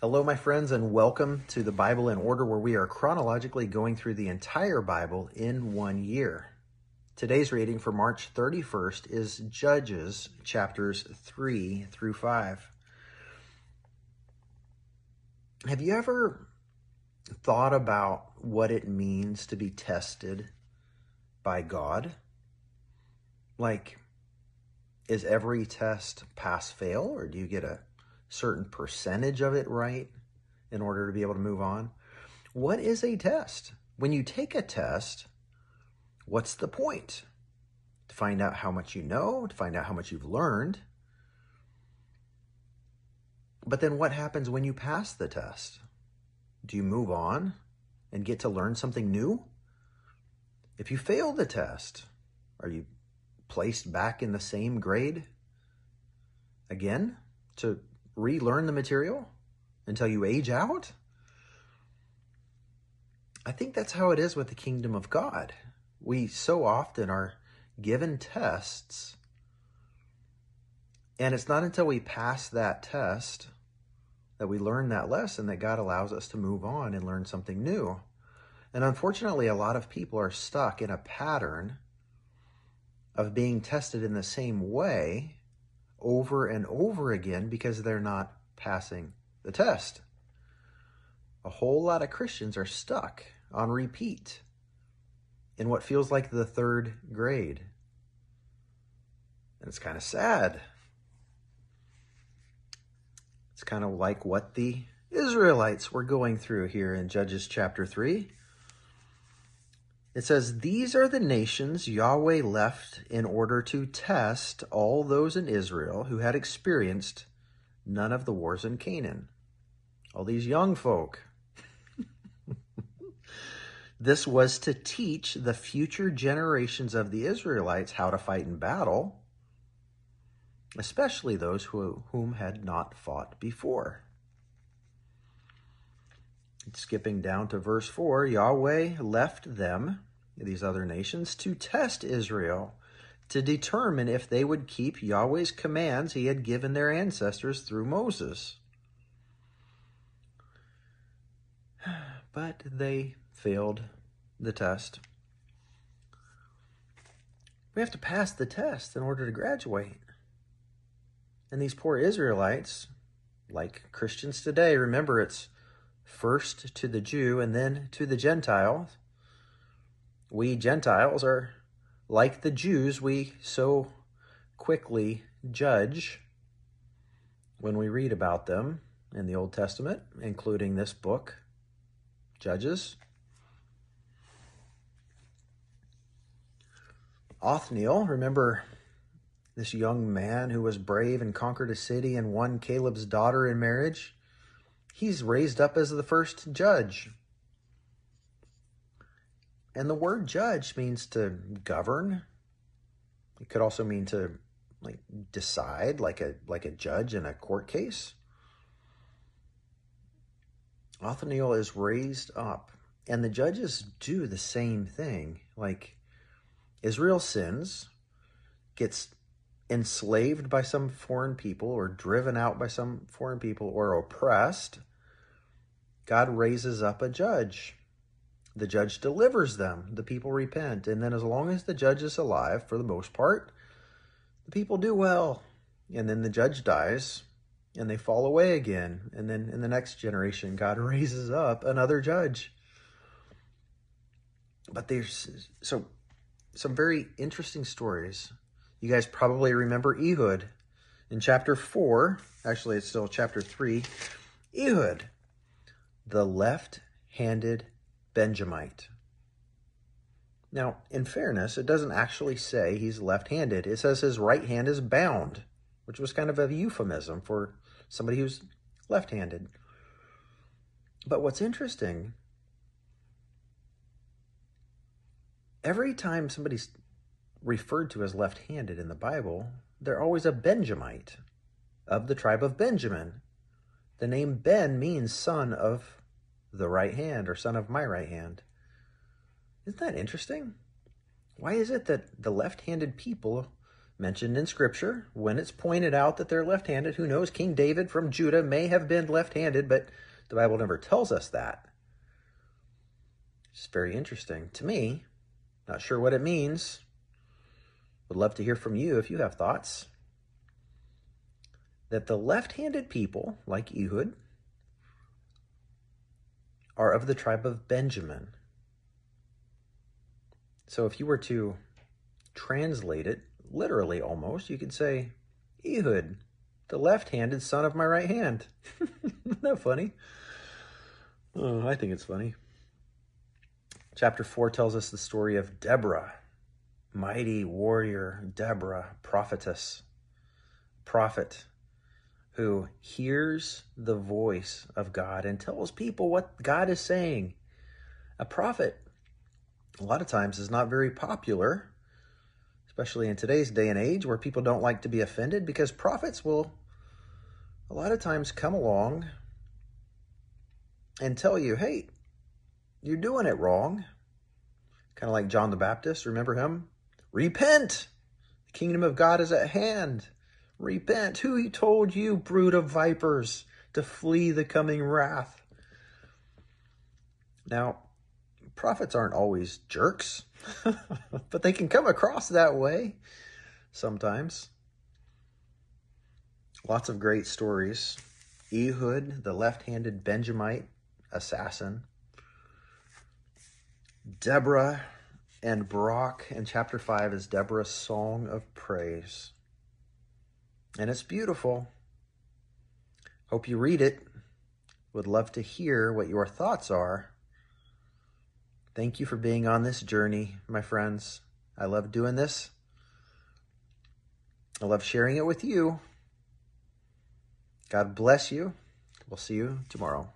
Hello, my friends, and welcome to the Bible in Order, where we are chronologically going through the entire Bible in one year. Today's reading for March 31st is Judges chapters 3 through 5. Have you ever thought about what it means to be tested by God? Like, is every test pass fail, or do you get a certain percentage of it right in order to be able to move on. What is a test? When you take a test, what's the point? To find out how much you know, to find out how much you've learned. But then what happens when you pass the test? Do you move on and get to learn something new? If you fail the test, are you placed back in the same grade again to relearn the material until you age out? I think that's how it is with the kingdom of God. We so often are given tests, and it's not until we pass that test that we learn that lesson that God allows us to move on and learn something new. And unfortunately, a lot of people are stuck in a pattern of being tested in the same way over and over again because they're not passing the test. A whole lot of Christians are stuck on repeat in what feels like the third grade. And it's kind of sad. It's kind of like what the Israelites were going through here in Judges chapter 3. It says, These are the nations Yahweh left in order to test all those in Israel who had experienced none of the wars in Canaan. All these young folk. this was to teach the future generations of the Israelites how to fight in battle, especially those who, whom had not fought before. Skipping down to verse 4 Yahweh left them, these other nations, to test Israel, to determine if they would keep Yahweh's commands he had given their ancestors through Moses. But they failed the test. We have to pass the test in order to graduate. And these poor Israelites, like Christians today, remember it's first to the Jew and then to the Gentile. We Gentiles are like the Jews, we so quickly judge when we read about them in the Old Testament, including this book, Judges. Othniel, remember this young man who was brave and conquered a city and won Caleb's daughter in marriage? He's raised up as the first judge. And the word judge means to govern. It could also mean to like decide like a like a judge in a court case. Othniel is raised up and the judges do the same thing. Like Israel sins, gets enslaved by some foreign people or driven out by some foreign people or oppressed God raises up a judge. The judge delivers them. The people repent. And then, as long as the judge is alive, for the most part, the people do well. And then the judge dies and they fall away again. And then in the next generation, God raises up another judge. But there's so some very interesting stories. You guys probably remember Ehud in chapter 4. Actually, it's still chapter 3. Ehud the left handed Benjamite. Now, in fairness, it doesn't actually say he's left handed. It says his right hand is bound, which was kind of a euphemism for somebody who's left handed. But what's interesting, every time somebody's referred to as left handed in the Bible, they're always a Benjamite of the tribe of Benjamin. The name Ben means son of the right hand or son of my right hand. Isn't that interesting? Why is it that the left handed people mentioned in Scripture, when it's pointed out that they're left handed, who knows, King David from Judah may have been left handed, but the Bible never tells us that. It's very interesting to me. Not sure what it means. Would love to hear from you if you have thoughts. That the left handed people, like Ehud, are of the tribe of Benjamin. So if you were to translate it literally almost, you could say, Ehud, the left handed son of my right hand. Isn't that funny? Oh, I think it's funny. Chapter 4 tells us the story of Deborah, mighty warrior Deborah, prophetess, prophet who hears the voice of God and tells people what God is saying. A prophet, a lot of times, is not very popular, especially in today's day and age where people don't like to be offended because prophets will, a lot of times, come along and tell you, hey, you're doing it wrong. Kind of like John the Baptist, remember him? Repent! The kingdom of God is at hand. Repent. Who he told you, brood of vipers, to flee the coming wrath? Now, prophets aren't always jerks, but they can come across that way sometimes. Lots of great stories. Ehud, the left handed Benjamite assassin. Deborah and Barak. And chapter 5 is Deborah's song of praise and it's beautiful. Hope you read it. Would love to hear what your thoughts are. Thank you for being on this journey, my friends. I love doing this. I love sharing it with you. God bless you. We'll see you tomorrow.